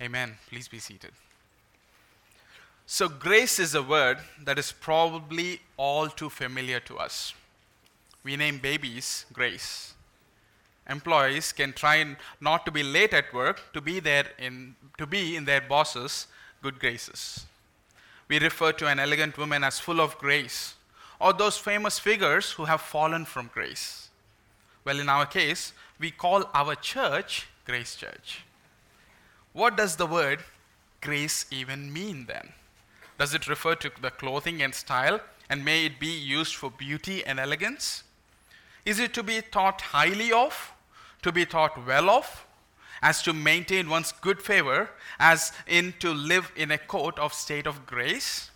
Amen. Please be seated. So, grace is a word that is probably all too familiar to us. We name babies Grace. Employees can try not to be late at work to be there in to be in their boss's good graces. We refer to an elegant woman as full of grace, or those famous figures who have fallen from grace. Well, in our case, we call our church Grace Church. What does the word grace even mean then? Does it refer to the clothing and style, and may it be used for beauty and elegance? Is it to be thought highly of, to be thought well of, as to maintain one's good favor, as in to live in a court of state of grace?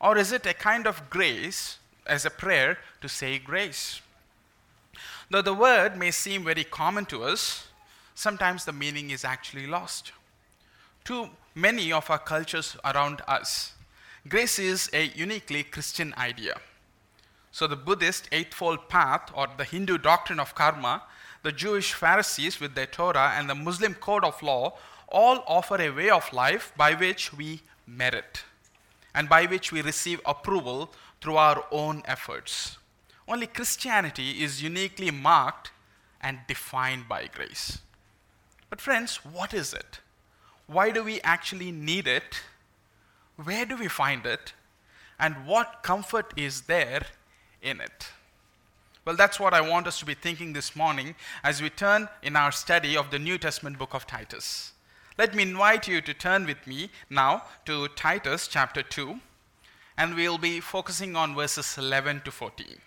Or is it a kind of grace as a prayer to say grace? Though the word may seem very common to us, sometimes the meaning is actually lost. To many of our cultures around us, grace is a uniquely Christian idea. So, the Buddhist Eightfold Path or the Hindu doctrine of karma, the Jewish Pharisees with their Torah, and the Muslim code of law all offer a way of life by which we merit and by which we receive approval through our own efforts. Only Christianity is uniquely marked and defined by grace. But, friends, what is it? Why do we actually need it? Where do we find it? And what comfort is there in it? Well, that's what I want us to be thinking this morning as we turn in our study of the New Testament book of Titus. Let me invite you to turn with me now to Titus chapter 2, and we'll be focusing on verses 11 to 14.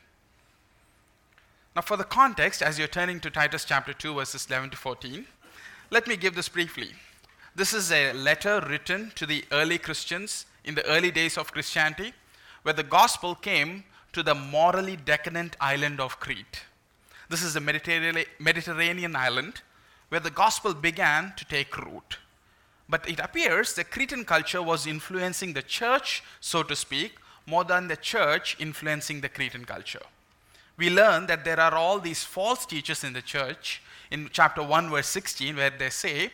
Now, for the context, as you're turning to Titus chapter 2, verses 11 to 14, let me give this briefly. This is a letter written to the early Christians in the early days of Christianity, where the gospel came to the morally decadent island of Crete. This is a Mediterranean island where the gospel began to take root. But it appears the Cretan culture was influencing the church, so to speak, more than the church influencing the Cretan culture we learn that there are all these false teachers in the church in chapter 1, verse 16, where they say,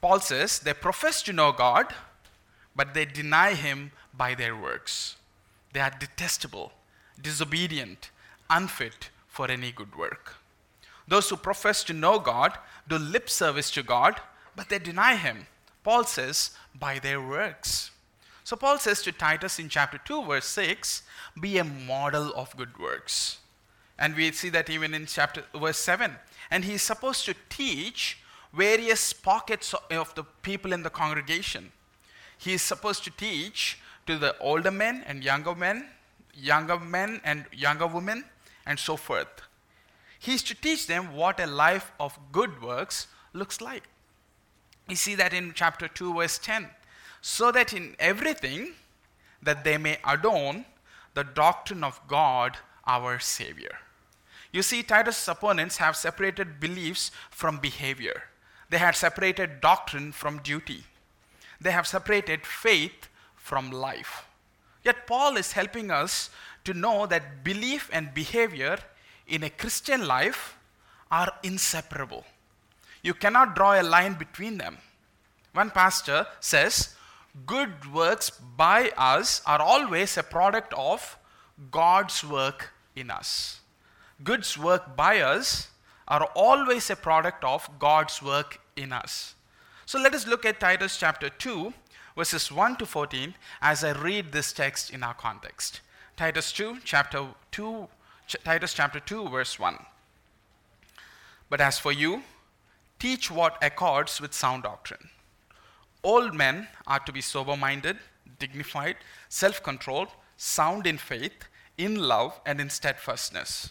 Paul says, they profess to know God, but they deny Him by their works. They are detestable, disobedient, unfit for any good work. Those who profess to know God do lip service to God, but they deny Him. Paul says, by their works. So Paul says to Titus in chapter 2, verse 6, be a model of good works and we see that even in chapter verse 7. And he is supposed to teach various pockets of the people in the congregation. He is supposed to teach to the older men and younger men, younger men and younger women, and so forth. He is to teach them what a life of good works looks like. We see that in chapter 2, verse 10. So that in everything that they may adorn the doctrine of God our Savior. You see, Titus' opponents have separated beliefs from behavior. They had separated doctrine from duty. They have separated faith from life. Yet, Paul is helping us to know that belief and behavior in a Christian life are inseparable. You cannot draw a line between them. One pastor says, Good works by us are always a product of God's work in us goods work by us are always a product of God's work in us. So let us look at Titus chapter 2, verses 1 to 14, as I read this text in our context. Titus 2, chapter 2, Ch- Titus chapter 2, verse 1. But as for you, teach what accords with sound doctrine. Old men are to be sober minded, dignified, self controlled, sound in faith, in love, and in steadfastness.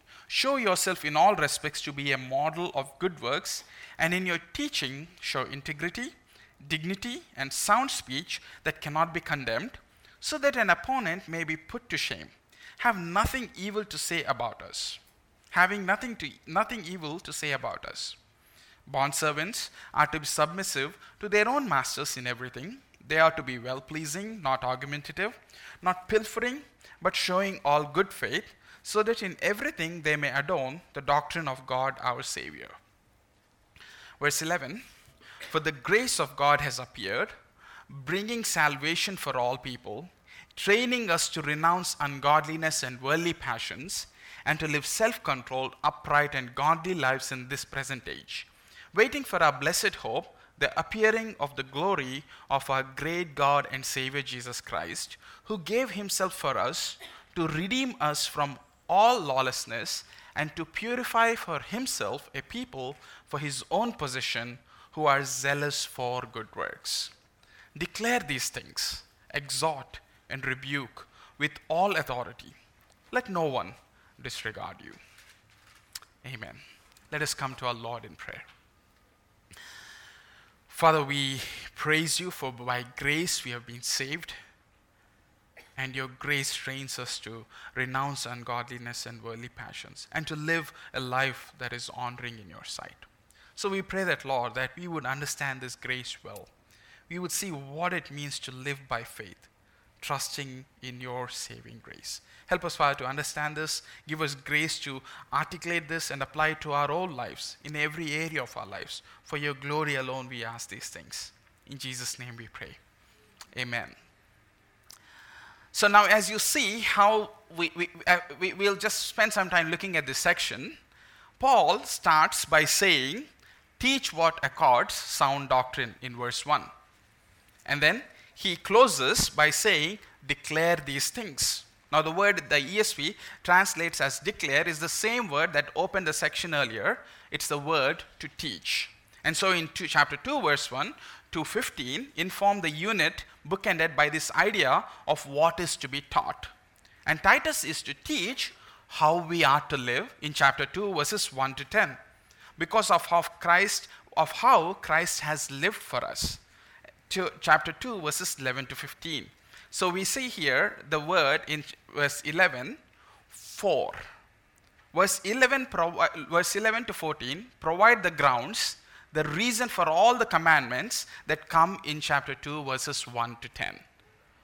Show yourself in all respects to be a model of good works and in your teaching show integrity, dignity, and sound speech that cannot be condemned, so that an opponent may be put to shame, have nothing evil to say about us, having nothing, to, nothing evil to say about us. Bondservants are to be submissive to their own masters in everything. They are to be well pleasing, not argumentative, not pilfering, but showing all good faith, so that in everything they may adorn the doctrine of God our Savior. Verse 11 For the grace of God has appeared, bringing salvation for all people, training us to renounce ungodliness and worldly passions, and to live self controlled, upright, and godly lives in this present age, waiting for our blessed hope the appearing of the glory of our great God and Savior Jesus Christ, who gave himself for us to redeem us from all lawlessness and to purify for himself a people for his own possession who are zealous for good works. Declare these things, exhort and rebuke with all authority. Let no one disregard you. Amen. Let us come to our Lord in prayer. Father, we praise you for by grace we have been saved, and your grace trains us to renounce ungodliness and worldly passions and to live a life that is honoring in your sight. So we pray that, Lord, that we would understand this grace well. We would see what it means to live by faith, trusting in your saving grace. Help us, Father, to understand this. Give us grace to articulate this and apply it to our own lives, in every area of our lives. For your glory alone, we ask these things. In Jesus' name we pray. Amen. So now, as you see how we, we, uh, we, we'll just spend some time looking at this section, Paul starts by saying, Teach what accords sound doctrine in verse 1. And then he closes by saying, Declare these things. Now, the word the ESV translates as declare is the same word that opened the section earlier. It's the word to teach. And so, in two, chapter 2, verse 1 to 15, inform the unit bookended by this idea of what is to be taught. And Titus is to teach how we are to live in chapter 2, verses 1 to 10, because of how Christ, of how Christ has lived for us. To chapter 2, verses 11 to 15. So we see here the word in verse 11, for. Verse 11, verse 11 to 14 provide the grounds, the reason for all the commandments that come in chapter 2, verses 1 to 10.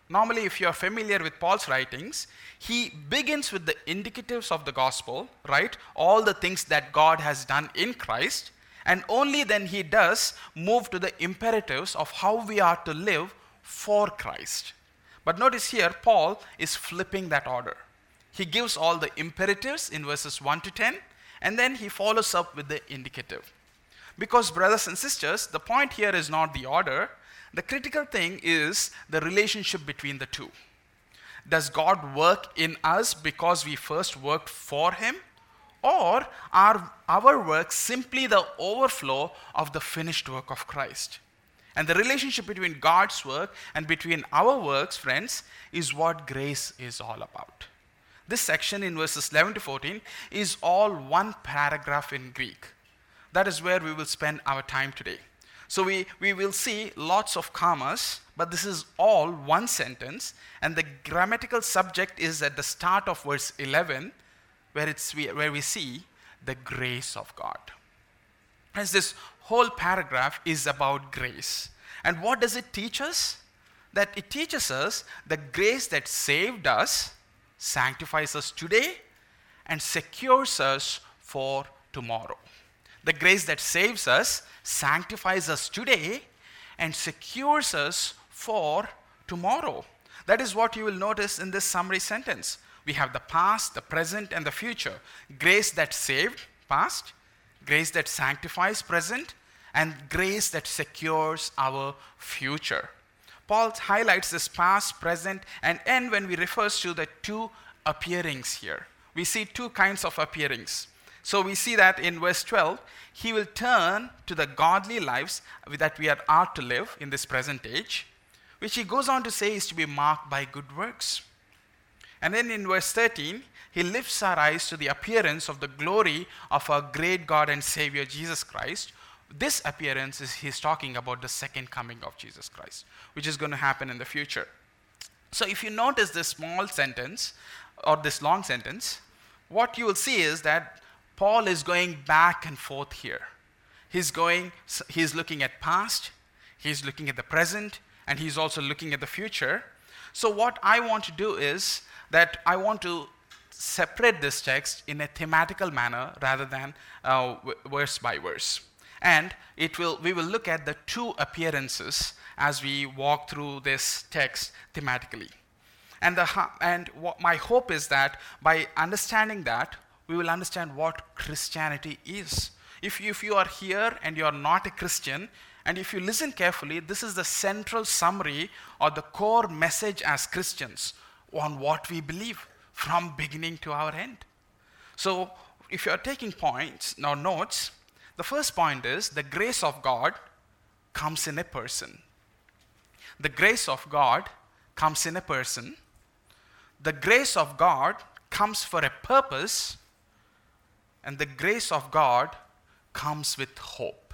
Normally, if you are familiar with Paul's writings, he begins with the indicatives of the gospel, right? All the things that God has done in Christ, and only then he does move to the imperatives of how we are to live for Christ. But notice here, Paul is flipping that order. He gives all the imperatives in verses 1 to 10, and then he follows up with the indicative. Because, brothers and sisters, the point here is not the order, the critical thing is the relationship between the two. Does God work in us because we first worked for Him? Or are our works simply the overflow of the finished work of Christ? And the relationship between God's work and between our works, friends, is what grace is all about. This section in verses 11 to 14 is all one paragraph in Greek. That is where we will spend our time today. So we, we will see lots of commas, but this is all one sentence, and the grammatical subject is at the start of verse 11, where, it's, where we see the grace of God. As this whole paragraph is about grace. And what does it teach us? That it teaches us the grace that saved us, sanctifies us today, and secures us for tomorrow. The grace that saves us, sanctifies us today, and secures us for tomorrow. That is what you will notice in this summary sentence. We have the past, the present, and the future. Grace that saved, past, grace that sanctifies, present, and grace that secures our future. Paul highlights this past, present, and end when we refers to the two appearings here. We see two kinds of appearings. So we see that in verse 12, he will turn to the godly lives that we are to live in this present age, which he goes on to say is to be marked by good works. And then in verse 13, he lifts our eyes to the appearance of the glory of our great God and Savior Jesus Christ, this appearance is he's talking about the second coming of Jesus Christ, which is going to happen in the future. So if you notice this small sentence, or this long sentence, what you will see is that Paul is going back and forth here. He's going, he's looking at past, he's looking at the present, and he's also looking at the future. So, what I want to do is that I want to separate this text in a thematical manner rather than uh, verse by verse. And it will, we will look at the two appearances as we walk through this text thematically. And, the, and what my hope is that by understanding that, we will understand what Christianity is. If you, if you are here and you are not a Christian, and if you listen carefully, this is the central summary or the core message as Christians on what we believe from beginning to our end. So, if you are taking points or notes, the first point is the grace of God comes in a person. The grace of God comes in a person. The grace of God comes for a purpose. And the grace of God comes with hope.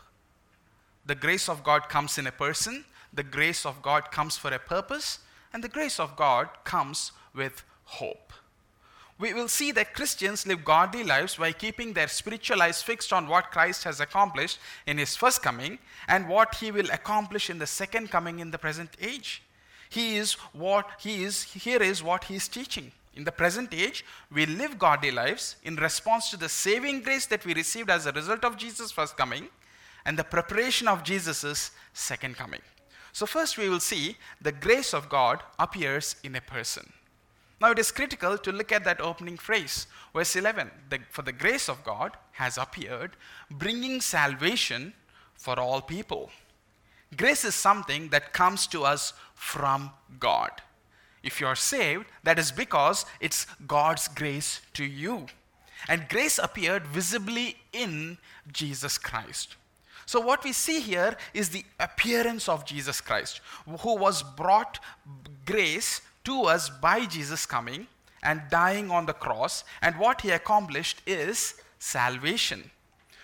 The grace of God comes in a person. The grace of God comes for a purpose. And the grace of God comes with hope we will see that Christians live godly lives by keeping their spiritual eyes fixed on what Christ has accomplished in his first coming and what he will accomplish in the second coming in the present age. He is what he is, here is what he is teaching. In the present age, we live godly lives in response to the saving grace that we received as a result of Jesus' first coming and the preparation of Jesus' second coming. So, first we will see the grace of God appears in a person. Now, it is critical to look at that opening phrase, verse 11. The, for the grace of God has appeared, bringing salvation for all people. Grace is something that comes to us from God. If you are saved, that is because it's God's grace to you. And grace appeared visibly in Jesus Christ. So, what we see here is the appearance of Jesus Christ, who was brought grace to us by Jesus coming and dying on the cross, and what he accomplished is salvation.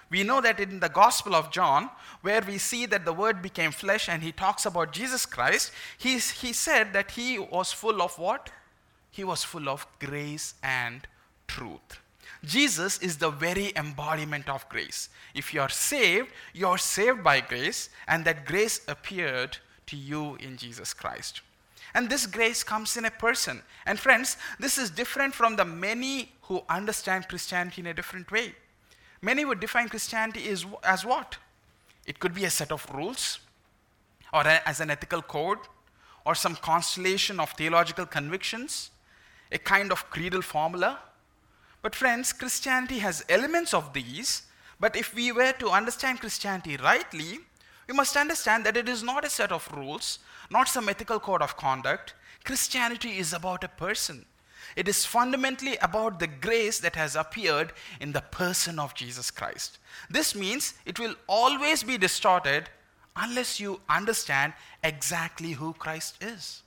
We know that in the Gospel of John, where we see that the Word became flesh and he talks about Jesus Christ, he's, he said that he was full of what? He was full of grace and truth. Jesus is the very embodiment of grace. If you are saved, you are saved by grace, and that grace appeared to you in Jesus Christ. And this grace comes in a person. And friends, this is different from the many who understand Christianity in a different way. Many would define Christianity as, as what? It could be a set of rules, or a, as an ethical code, or some constellation of theological convictions, a kind of creedal formula. But, friends, Christianity has elements of these, but if we were to understand Christianity rightly, we must understand that it is not a set of rules, not some ethical code of conduct. Christianity is about a person. It is fundamentally about the grace that has appeared in the person of Jesus Christ. This means it will always be distorted unless you understand exactly who Christ is.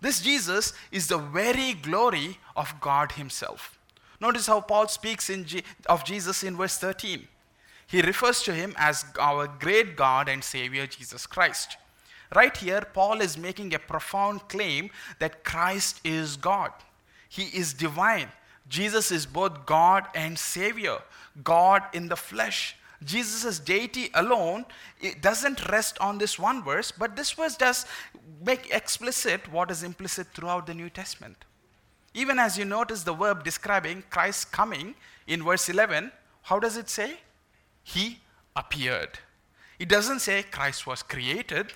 This Jesus is the very glory of God Himself. Notice how Paul speaks G- of Jesus in verse 13. He refers to Him as our great God and Savior Jesus Christ. Right here, Paul is making a profound claim that Christ is God. He is divine. Jesus is both God and Savior, God in the flesh. Jesus' deity alone it doesn't rest on this one verse, but this verse does make explicit what is implicit throughout the New Testament. Even as you notice the verb describing Christ's coming in verse 11, how does it say? He appeared. It doesn't say Christ was created,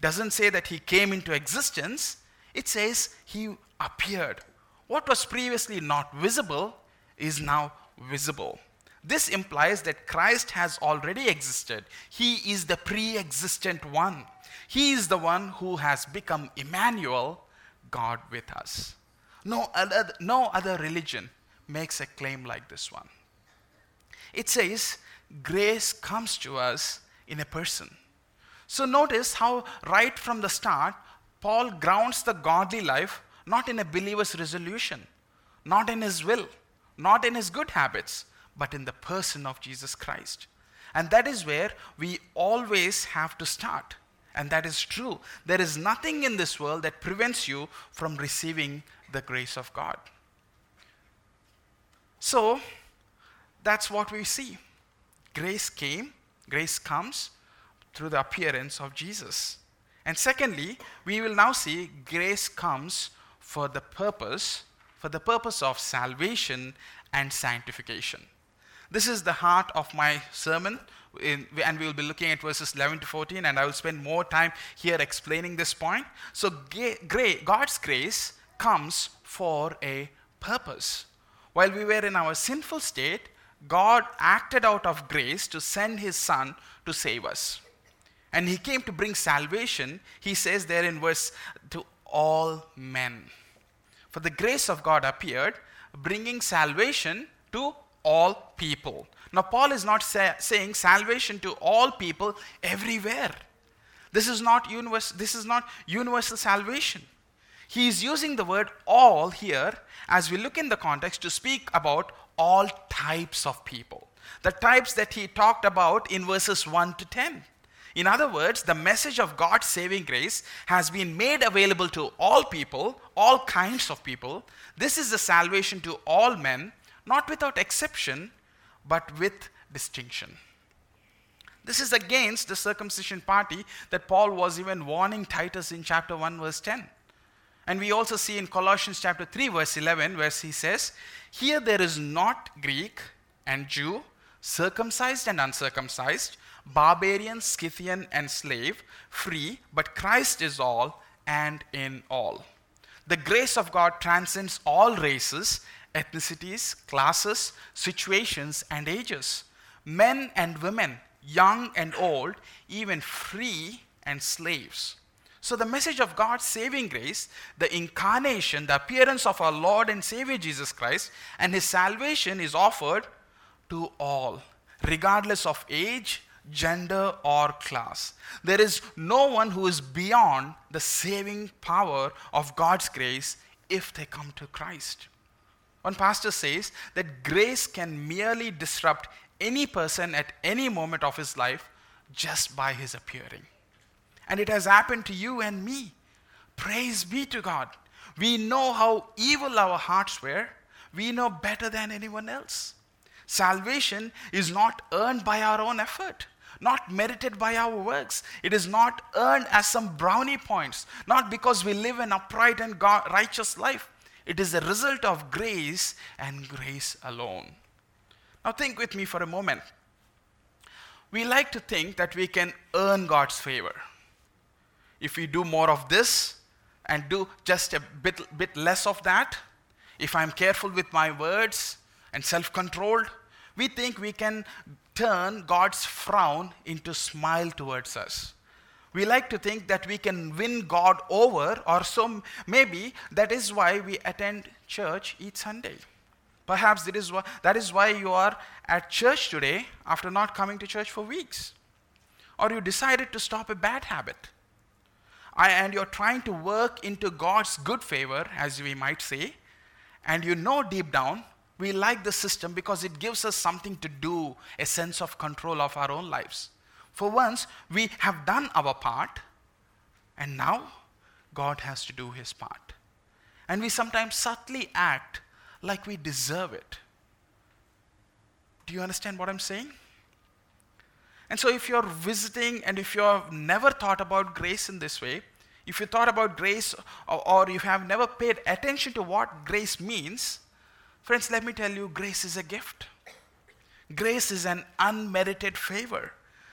doesn't say that he came into existence, it says he appeared. What was previously not visible is now visible. This implies that Christ has already existed. He is the pre existent one. He is the one who has become Emmanuel, God with us. No other, no other religion makes a claim like this one. It says, grace comes to us in a person. So notice how, right from the start, Paul grounds the godly life not in a believer's resolution, not in his will, not in his good habits, but in the person of Jesus Christ. And that is where we always have to start. And that is true. There is nothing in this world that prevents you from receiving the grace of God. So, that's what we see. Grace came, grace comes through the appearance of Jesus. And secondly, we will now see grace comes for the purpose, for the purpose of salvation and sanctification. This is the heart of my sermon, in, and we will be looking at verses 11 to 14, and I will spend more time here explaining this point. So, God's grace comes for a purpose. While we were in our sinful state, God acted out of grace to send his Son to save us. And he came to bring salvation, he says there in verse, to all men. For the grace of God appeared, bringing salvation to all people. Now, Paul is not say, saying salvation to all people everywhere. This is not universal, this is not universal salvation. He is using the word all here as we look in the context to speak about all types of people. The types that he talked about in verses 1 to 10. In other words, the message of God's saving grace has been made available to all people, all kinds of people. This is the salvation to all men, not without exception, but with distinction. This is against the circumcision party that Paul was even warning Titus in chapter 1, verse 10. And we also see in Colossians chapter 3, verse 11, where he says, Here there is not Greek and Jew, circumcised and uncircumcised, barbarian, Scythian, and slave, free, but Christ is all and in all. The grace of God transcends all races, ethnicities, classes, situations, and ages. Men and women, young and old, even free and slaves. So, the message of God's saving grace, the incarnation, the appearance of our Lord and Savior Jesus Christ, and His salvation is offered to all, regardless of age, gender, or class. There is no one who is beyond the saving power of God's grace if they come to Christ. One pastor says that grace can merely disrupt any person at any moment of his life just by his appearing. And it has happened to you and me. Praise be to God. We know how evil our hearts were. We know better than anyone else. Salvation is not earned by our own effort, not merited by our works. It is not earned as some brownie points, not because we live an upright and God, righteous life. It is a result of grace and grace alone. Now, think with me for a moment. We like to think that we can earn God's favor. If we do more of this and do just a bit, bit less of that, if I'm careful with my words and self controlled, we think we can turn God's frown into smile towards us we like to think that we can win God over, or so maybe that is why we attend church each Sunday. Perhaps that is, why, that is why you are at church today after not coming to church for weeks. Or you decided to stop a bad habit. And you're trying to work into God's good favor, as we might say, and you know deep down we like the system because it gives us something to do, a sense of control of our own lives. For once, we have done our part, and now God has to do his part. And we sometimes subtly act like we deserve it. Do you understand what I'm saying? And so, if you're visiting and if you've never thought about grace in this way, if you thought about grace or, or you have never paid attention to what grace means, friends, let me tell you grace is a gift. Grace is an unmerited favor.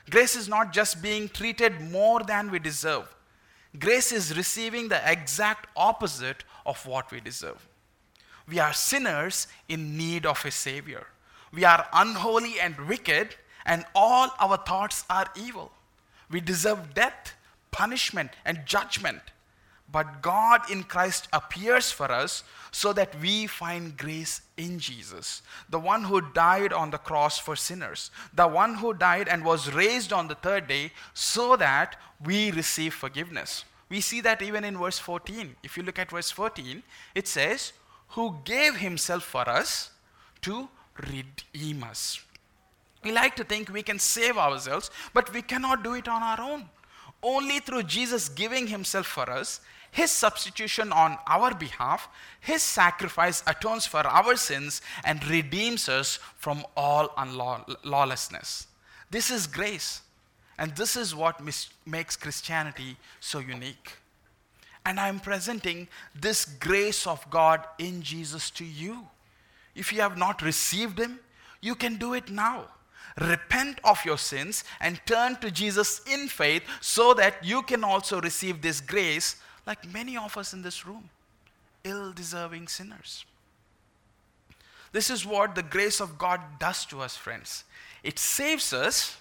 Grace is not just being treated more than we deserve. Grace is receiving the exact opposite of what we deserve. We are sinners in need of a Savior. We are unholy and wicked, and all our thoughts are evil. We deserve death, punishment, and judgment. But God in Christ appears for us so that we find grace in Jesus, the one who died on the cross for sinners, the one who died and was raised on the third day so that we receive forgiveness. We see that even in verse 14. If you look at verse 14, it says, Who gave himself for us to redeem us. We like to think we can save ourselves, but we cannot do it on our own. only through Jesus giving himself for us, his substitution on our behalf, his sacrifice atones for our sins and redeems us from all unlawlessness. This is grace. And this is what mis- makes Christianity so unique. And I'm presenting this grace of God in Jesus to you. If you have not received Him, you can do it now. Repent of your sins and turn to Jesus in faith so that you can also receive this grace, like many of us in this room, ill deserving sinners. This is what the grace of God does to us, friends. It saves us,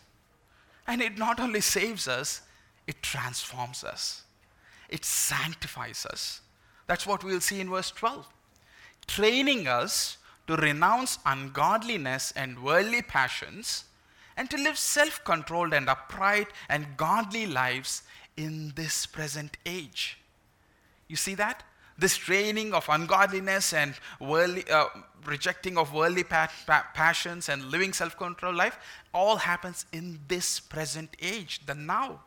and it not only saves us, it transforms us, it sanctifies us. That's what we'll see in verse 12. Training us to renounce ungodliness and worldly passions and to live self controlled and upright and godly lives in this present age. You see that? This training of ungodliness and worldly, uh, rejecting of worldly pa- pa- passions and living self control life all happens in this present age, the now.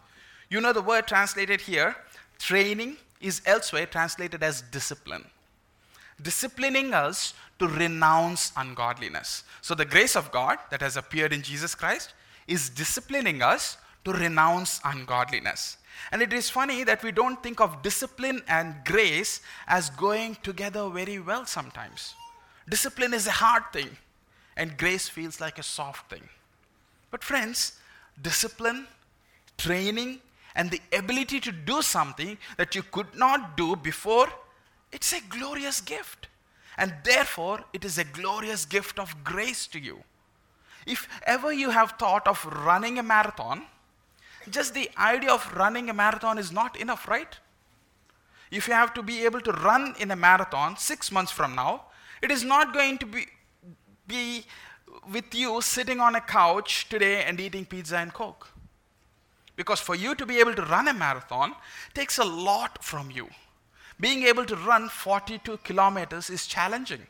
You know, the word translated here, training, is elsewhere translated as discipline disciplining us to renounce ungodliness. So, the grace of God that has appeared in Jesus Christ is disciplining us to renounce ungodliness. And it is funny that we don't think of discipline and grace as going together very well sometimes. Discipline is a hard thing, and grace feels like a soft thing. But, friends, discipline, training, and the ability to do something that you could not do before it's a glorious gift. And therefore, it is a glorious gift of grace to you. If ever you have thought of running a marathon, just the idea of running a marathon is not enough, right? If you have to be able to run in a marathon six months from now, it is not going to be, be with you sitting on a couch today and eating pizza and coke. Because for you to be able to run a marathon takes a lot from you being able to run 42 kilometers is challenging.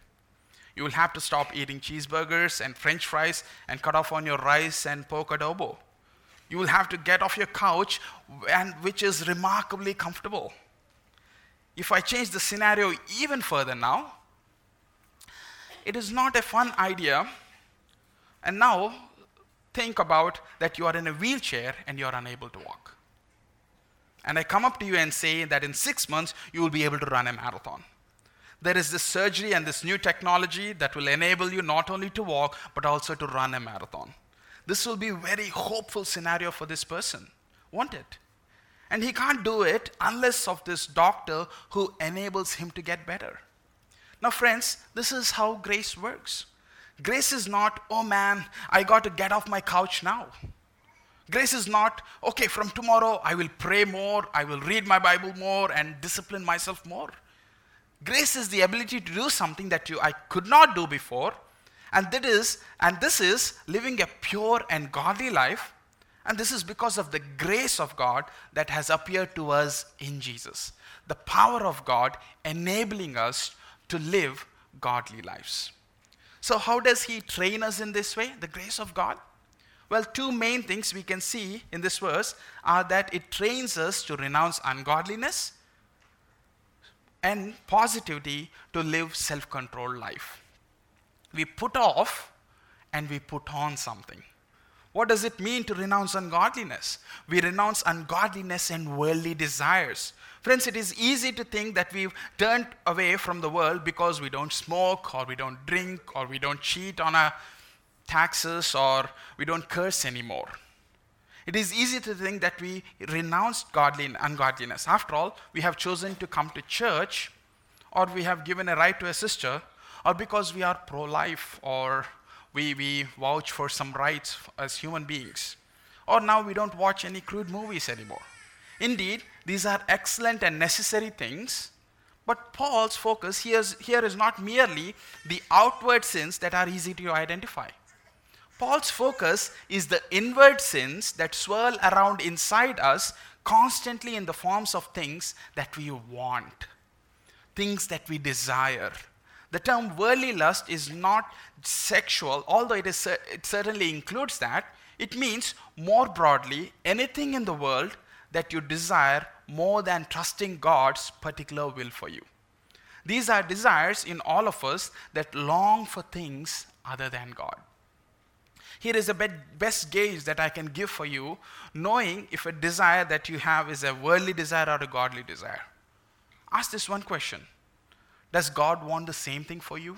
You will have to stop eating cheeseburgers and french fries and cut off on your rice and pork adobo. You will have to get off your couch, and, which is remarkably comfortable. If I change the scenario even further now, it is not a fun idea. And now, think about that you are in a wheelchair and you are unable to walk and I come up to you and say that in six months you will be able to run a marathon. There is this surgery and this new technology that will enable you not only to walk but also to run a marathon. This will be a very hopeful scenario for this person, won't it? And he can't do it unless of this doctor who enables him to get better. Now, friends, this is how grace works. Grace is not, oh man, I got to get off my couch now. Grace is not, okay, from tomorrow I will pray more, I will read my Bible more, and discipline myself more. Grace is the ability to do something that you, I could not do before, and that is, and this is living a pure and godly life, and this is because of the grace of God that has appeared to us in Jesus. The power of God enabling us to live godly lives. So, how does He train us in this way? The grace of God. Well, two main things we can see in this verse are that it trains us to renounce ungodliness and positivity to live self controlled life. We put off and we put on something. What does it mean to renounce ungodliness? We renounce ungodliness and worldly desires. Friends, it is easy to think that we've turned away from the world because we don't smoke or we don't drink or we don't cheat on a taxes or we don't curse anymore. It is easy to think that we renounced godly ungodliness. After all, we have chosen to come to church, or we have given a right to a sister, or because we are pro life, or we, we vouch for some rights as human beings, or now we don't watch any crude movies anymore. Indeed, these are excellent and necessary things, but Paul's focus here is, here is not merely the outward sins that are easy to identify. Paul's focus is the inward sins that swirl around inside us constantly in the forms of things that we want, things that we desire. The term worldly lust is not sexual, although it, is, it certainly includes that. It means more broadly anything in the world that you desire more than trusting God's particular will for you. These are desires in all of us that long for things other than God. Here is the best gauge that I can give for you, knowing if a desire that you have is a worldly desire or a godly desire. Ask this one question Does God want the same thing for you?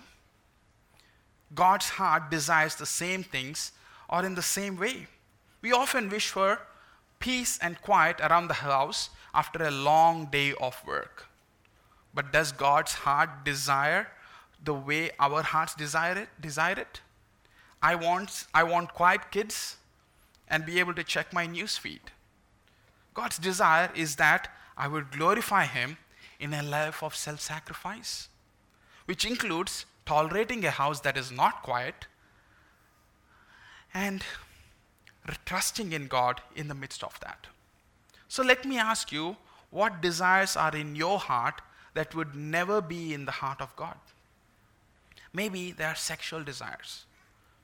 God's heart desires the same things or in the same way. We often wish for peace and quiet around the house after a long day of work. But does God's heart desire the way our hearts desire it? Desire it? I want, I want quiet kids and be able to check my newsfeed. God's desire is that I would glorify Him in a life of self sacrifice, which includes tolerating a house that is not quiet and trusting in God in the midst of that. So let me ask you what desires are in your heart that would never be in the heart of God? Maybe they are sexual desires.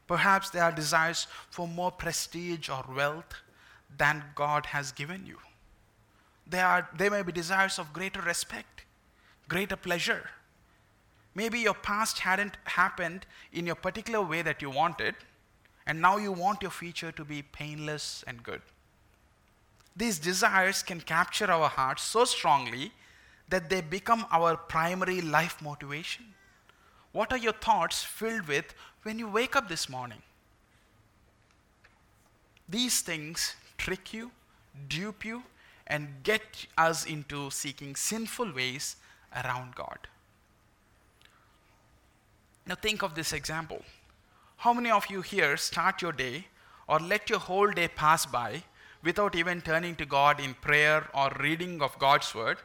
Perhaps they are desires for more prestige or wealth than God has given you. They, are, they may be desires of greater respect, greater pleasure. Maybe your past hadn't happened in your particular way that you wanted, and now you want your future to be painless and good. These desires can capture our hearts so strongly that they become our primary life motivation. What are your thoughts filled with when you wake up this morning? These things trick you, dupe you, and get us into seeking sinful ways around God. Now, think of this example. How many of you here start your day or let your whole day pass by without even turning to God in prayer or reading of God's word?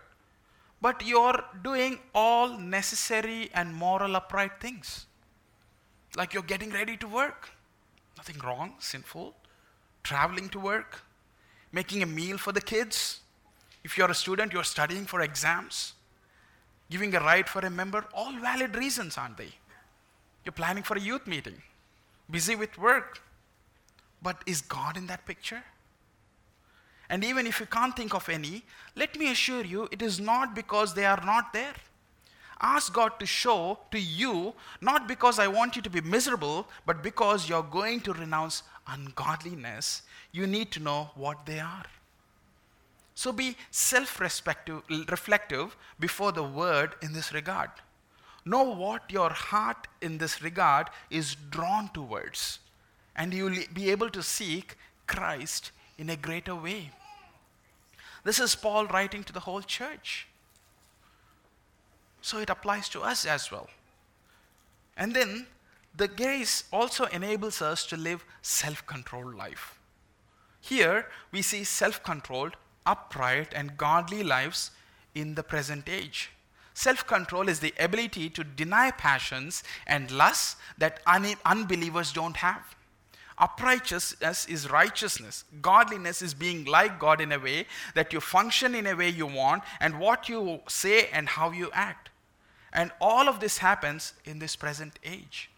But you're doing all necessary and moral upright things. Like you're getting ready to work. Nothing wrong, sinful. Traveling to work, making a meal for the kids. If you're a student, you're studying for exams, giving a ride for a member, all valid reasons, aren't they? You're planning for a youth meeting, busy with work. But is God in that picture? And even if you can't think of any, let me assure you, it is not because they are not there. Ask God to show to you, not because I want you to be miserable, but because you're going to renounce ungodliness. You need to know what they are. So be self reflective before the word in this regard. Know what your heart in this regard is drawn towards, and you'll be able to seek Christ in a greater way. This is Paul writing to the whole church. So it applies to us as well. And then the grace also enables us to live self controlled life. Here we see self controlled, upright, and godly lives in the present age. Self control is the ability to deny passions and lusts that un- unbelievers don't have. Uprightness is righteousness. Godliness is being like God in a way that you function in a way you want and what you say and how you act. And all of this happens in this present age.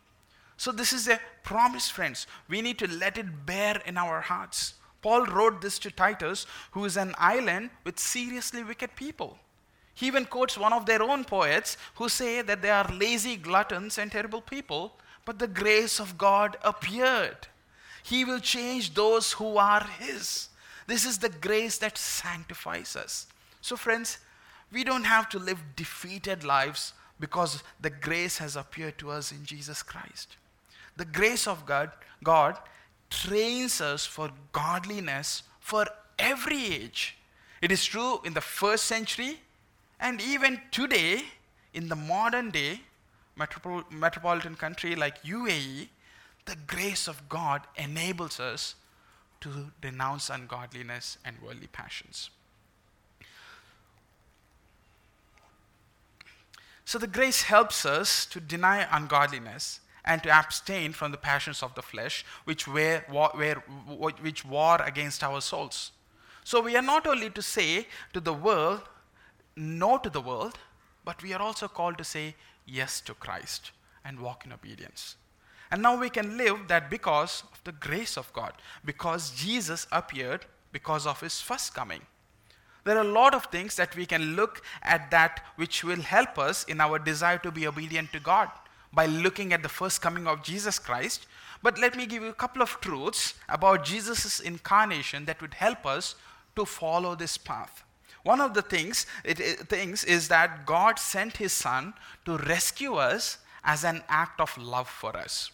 So, this is a promise, friends. We need to let it bear in our hearts. Paul wrote this to Titus, who is an island with seriously wicked people. He even quotes one of their own poets who say that they are lazy gluttons and terrible people, but the grace of God appeared he will change those who are His. This is the grace that sanctifies us. So, friends, we don't have to live defeated lives because the grace has appeared to us in Jesus Christ. The grace of God, God trains us for godliness for every age. It is true in the first century and even today in the modern day metropolitan country like UAE, the grace of God enables us to denounce ungodliness and worldly passions. So, the grace helps us to deny ungodliness and to abstain from the passions of the flesh, which, were, were, which war against our souls. So, we are not only to say to the world, no to the world, but we are also called to say yes to Christ and walk in obedience. And now we can live that because of the grace of God, because Jesus appeared because of his first coming. There are a lot of things that we can look at that which will help us in our desire to be obedient to God by looking at the first coming of Jesus Christ. But let me give you a couple of truths about Jesus' incarnation that would help us to follow this path. One of the things, it, it, things is that God sent his son to rescue us as an act of love for us.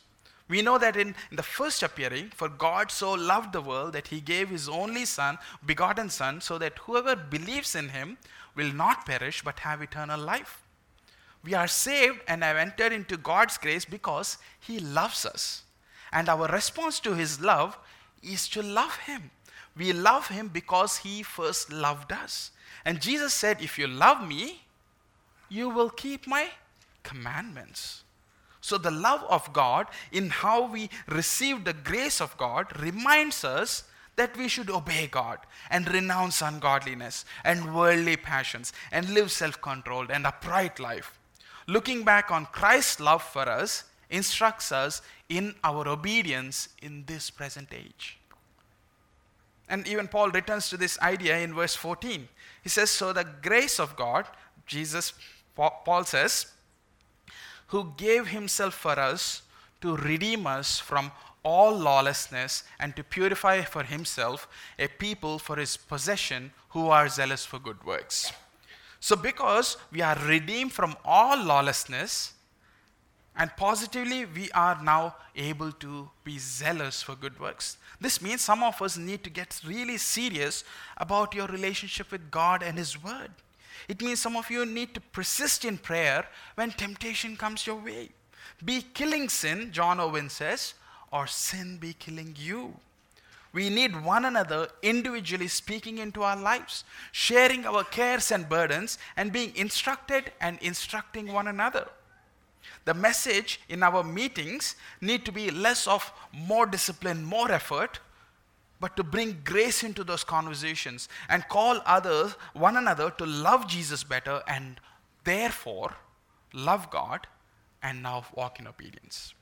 We know that in, in, the first appearing, for God so loved the world that he gave his only Son, begotten Son, so that whoever believes in him will not perish but have eternal life. We are saved and have entered into God's grace because he loves us. And our response to his love is to love him. We love him because he first loved us. And Jesus said, If you love me, you will keep my commandments. So, the love of God in how we receive the grace of God reminds us that we should obey God and renounce ungodliness and worldly passions and live self controlled and upright life. Looking back on Christ's love for us instructs us in our obedience in this present age. And even Paul returns to this idea in verse 14. He says, So the grace of God, Jesus, Paul says, who gave himself for us to redeem us from all lawlessness and to purify for himself a people for his possession who are zealous for good works. So, because we are redeemed from all lawlessness, and positively we are now able to be zealous for good works. This means some of us need to get really serious about your relationship with God and His Word. It means some of you need to persist in prayer when temptation comes your way. Be killing sin, John Owen says, or sin be killing you. We need one another individually speaking into our lives, sharing our cares and burdens, and being instructed and instructing one another. The message in our meetings need to be less of more discipline, more effort, but to bring grace into those conversations and call others, one another, to love Jesus better and therefore love God and now walk in obedience.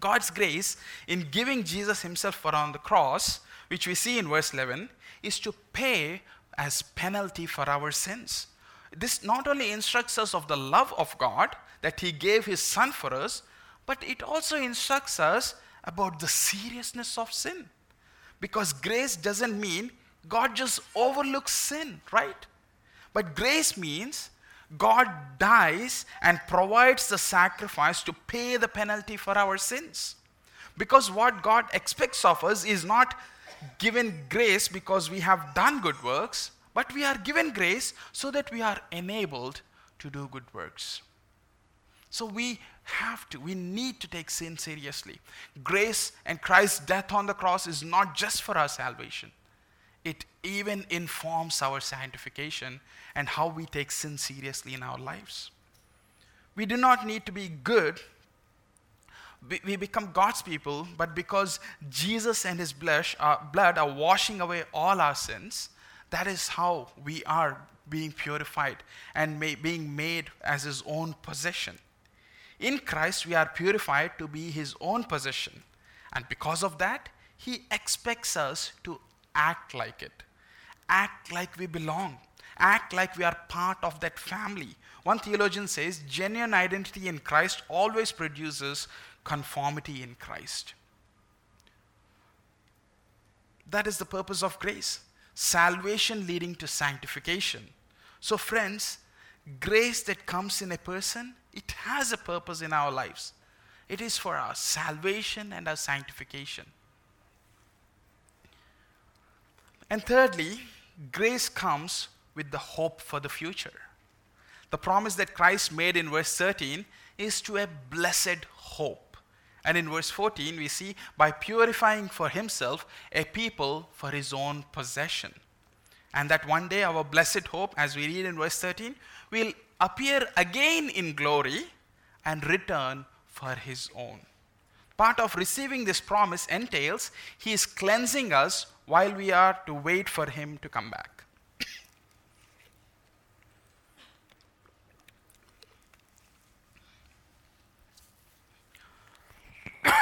God's grace in giving Jesus himself for on the cross, which we see in verse 11, is to pay as penalty for our sins. This not only instructs us of the love of God that he gave his son for us, but it also instructs us about the seriousness of sin. Because grace doesn't mean God just overlooks sin, right? But grace means God dies and provides the sacrifice to pay the penalty for our sins. Because what God expects of us is not given grace because we have done good works, but we are given grace so that we are enabled to do good works. So we have to, we need to take sin seriously. Grace and Christ's death on the cross is not just for our salvation, it even informs our sanctification and how we take sin seriously in our lives. We do not need to be good. We become God's people, but because Jesus and His uh, blood are washing away all our sins, that is how we are being purified and being made as His own possession. In Christ, we are purified to be His own possession. And because of that, He expects us to act like it, act like we belong, act like we are part of that family. One theologian says genuine identity in Christ always produces conformity in Christ. That is the purpose of grace salvation leading to sanctification. So, friends, grace that comes in a person it has a purpose in our lives. It is for our salvation and our sanctification. And thirdly, grace comes with the hope for the future. The promise that Christ made in verse 13 is to a blessed hope. And in verse 14, we see by purifying for himself a people for his own possession. And that one day our blessed hope, as we read in verse 13, will appear again in glory and return for his own. Part of receiving this promise entails he is cleansing us while we are to wait for him to come back.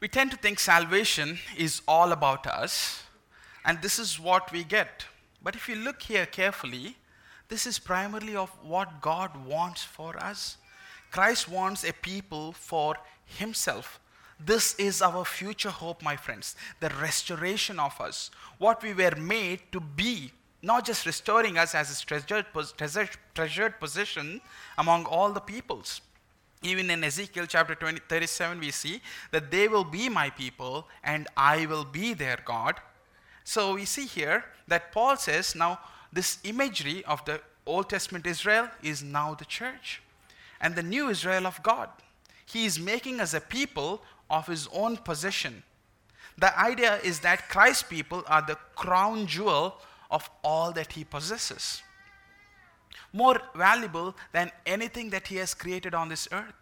We tend to think salvation is all about us, and this is what we get. But if you look here carefully, this is primarily of what God wants for us. Christ wants a people for himself. This is our future hope, my friends. The restoration of us. What we were made to be. Not just restoring us as a treasured, treasured, treasured position among all the peoples. Even in Ezekiel chapter 20, 37, we see that they will be my people and I will be their God. So we see here that Paul says now this imagery of the Old Testament Israel is now the church and the new Israel of God. He is making us a people of his own possession. The idea is that Christ's people are the crown jewel of all that he possesses. More valuable than anything that he has created on this earth.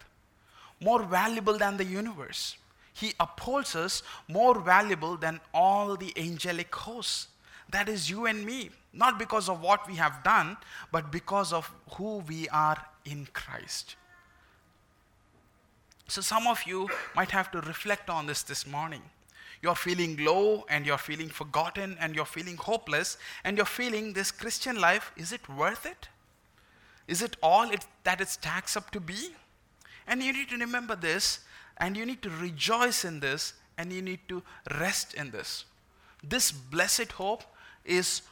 More valuable than the universe. He upholds us more valuable than all the angelic hosts. That is you and me. Not because of what we have done, but because of who we are in Christ. So, some of you might have to reflect on this this morning. You're feeling low and you're feeling forgotten and you're feeling hopeless and you're feeling this Christian life, is it worth it? Is it all it, that it stacks up to be? And you need to remember this and you need to rejoice in this and you need to rest in this. This blessed hope is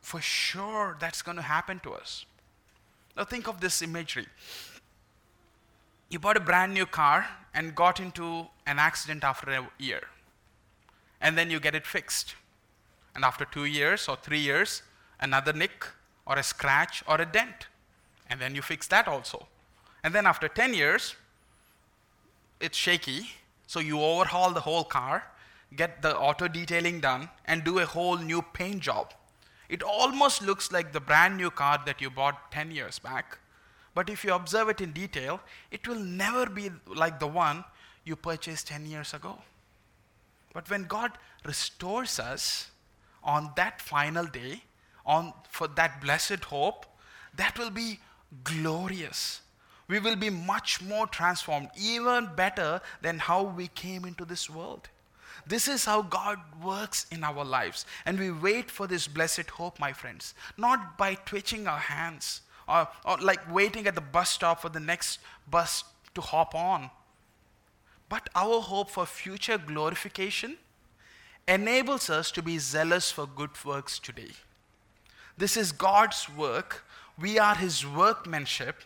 for sure that's going to happen to us. Now, think of this imagery you bought a brand new car and got into an accident after a year. And then you get it fixed. And after two years or three years, another nick or a scratch or a dent. And then you fix that also. And then after 10 years, it's shaky, so you overhaul the whole car, get the auto detailing done, and do a whole new paint job. It almost looks like the brand new car that you bought 10 years back, but if you observe it in detail, it will never be like the one you purchased 10 years ago. But when God restores us on that final day, on for that blessed hope, that will be glorious. We will be much more transformed, even better than how we came into this world. This is how God works in our lives. And we wait for this blessed hope, my friends, not by twitching our hands, or, or like waiting at the bus stop for the next bus to hop on. But our hope for future glorification enables us to be zealous for good works today. This is God's work. We are His workmanship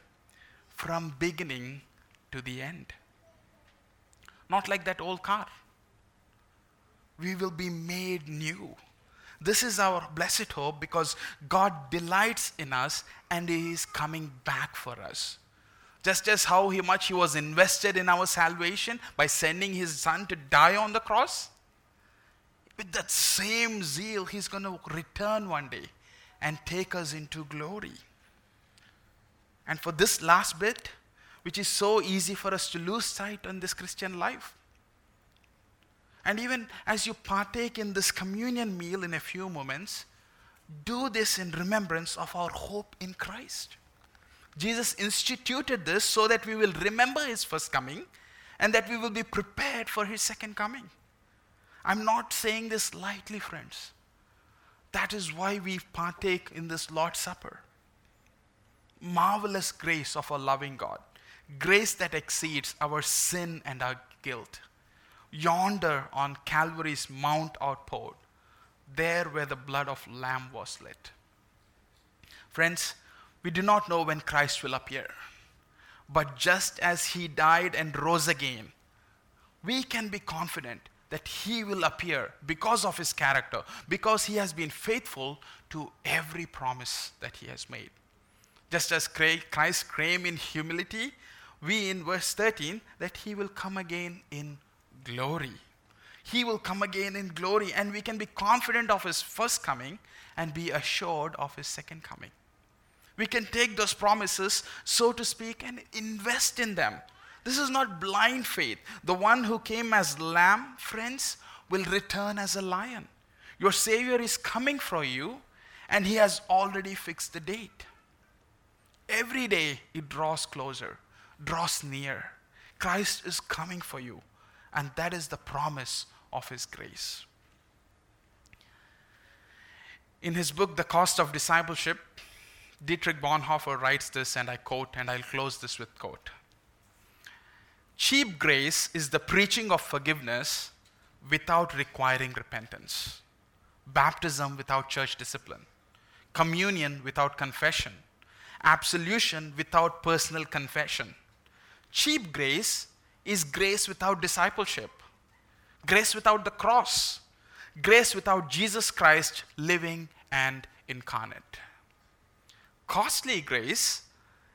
from beginning to the end. Not like that old car. We will be made new. This is our blessed hope because God delights in us and He is coming back for us. Just as how he, much He was invested in our salvation by sending His Son to die on the cross, with that same zeal, He's going to return one day and take us into glory. And for this last bit, which is so easy for us to lose sight on this Christian life, and even as you partake in this communion meal in a few moments, do this in remembrance of our hope in Christ. Jesus instituted this so that we will remember his first coming and that we will be prepared for his second coming. I'm not saying this lightly, friends. That is why we partake in this Lord's Supper. Marvelous grace of a loving God, grace that exceeds our sin and our guilt yonder on Calvary's Mount outpoured, there where the blood of Lamb was lit. Friends, we do not know when Christ will appear. But just as he died and rose again, we can be confident that he will appear because of his character, because he has been faithful to every promise that he has made. Just as Christ came in humility, we in verse 13 that he will come again in glory. He will come again in glory, and we can be confident of his first coming and be assured of his second coming. We can take those promises, so to speak, and invest in them. This is not blind faith. The one who came as lamb, friends, will return as a lion. Your Savior is coming for you, and He has already fixed the date. Every day it draws closer, draws near. Christ is coming for you. And that is the promise of His grace. In his book, The Cost of Discipleship, Dietrich Bonhoeffer writes this, and I quote, and I'll close this with quote. Cheap grace is the preaching of forgiveness without requiring repentance, baptism without church discipline, communion without confession, absolution without personal confession. Cheap grace is grace without discipleship, grace without the cross, grace without Jesus Christ living and incarnate. Costly grace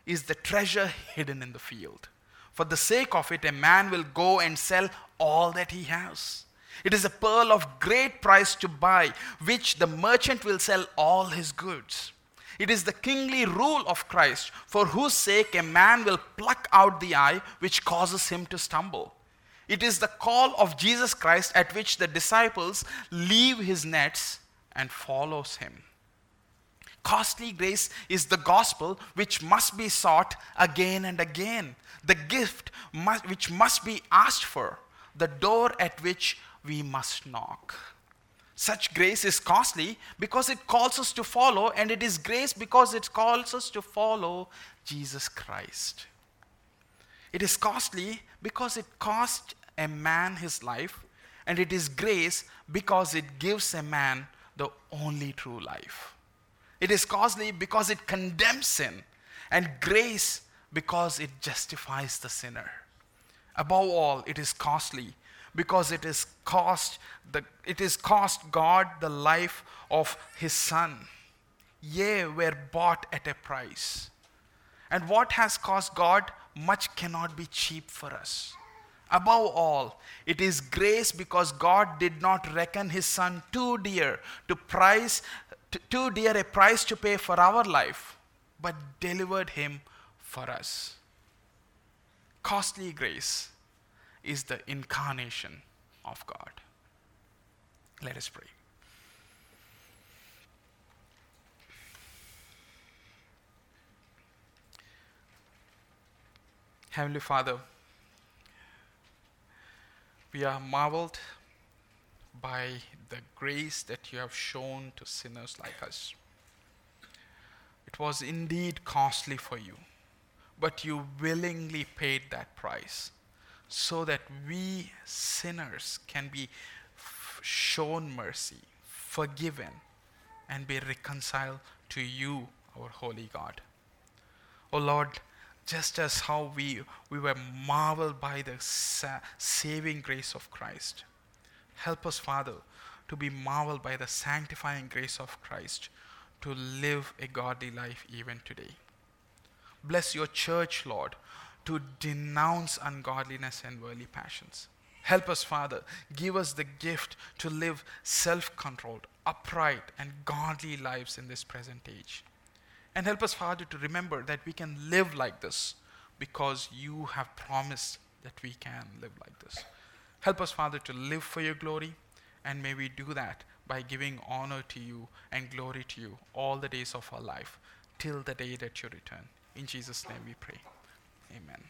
is the treasure hidden in the field. For the sake of it, a man will go and sell all that he has. It is a pearl of great price to buy, which the merchant will sell all his goods. It is the kingly rule of Christ, for whose sake a man will pluck out the eye which causes him to stumble. It is the call of Jesus Christ at which the disciples leave his nets and follows him. Costly grace is the gospel which must be sought again and again, the gift must, which must be asked for, the door at which we must knock. Such grace is costly because it calls us to follow, and it is grace because it calls us to follow Jesus Christ. It is costly because it cost a man his life, and it is grace because it gives a man the only true life. It is costly because it condemns sin, and grace because it justifies the sinner. Above all, it is costly because it is cost the, it is cost God the life of his son. Yea, were bought at a price. And what has cost God, much cannot be cheap for us. Above all, it is grace because God did not reckon his son too dear to price too dear a price to pay for our life, but delivered him for us. Costly grace is the incarnation of God. Let us pray. Heavenly Father, we are marveled by the grace that you have shown to sinners like us. It was indeed costly for you, but you willingly paid that price so that we sinners can be shown mercy, forgiven, and be reconciled to you, our holy God. O oh Lord, just as how we, we were marveled by the sa- saving grace of Christ, help us, Father, to be marveled by the sanctifying grace of Christ to live a godly life even today. Bless your church, Lord, to denounce ungodliness and worldly passions. Help us, Father. Give us the gift to live self controlled, upright, and godly lives in this present age. And help us, Father, to remember that we can live like this because you have promised that we can live like this. Help us, Father, to live for your glory, and may we do that by giving honor to you and glory to you all the days of our life till the day that you return. In Jesus' name we pray. Amen.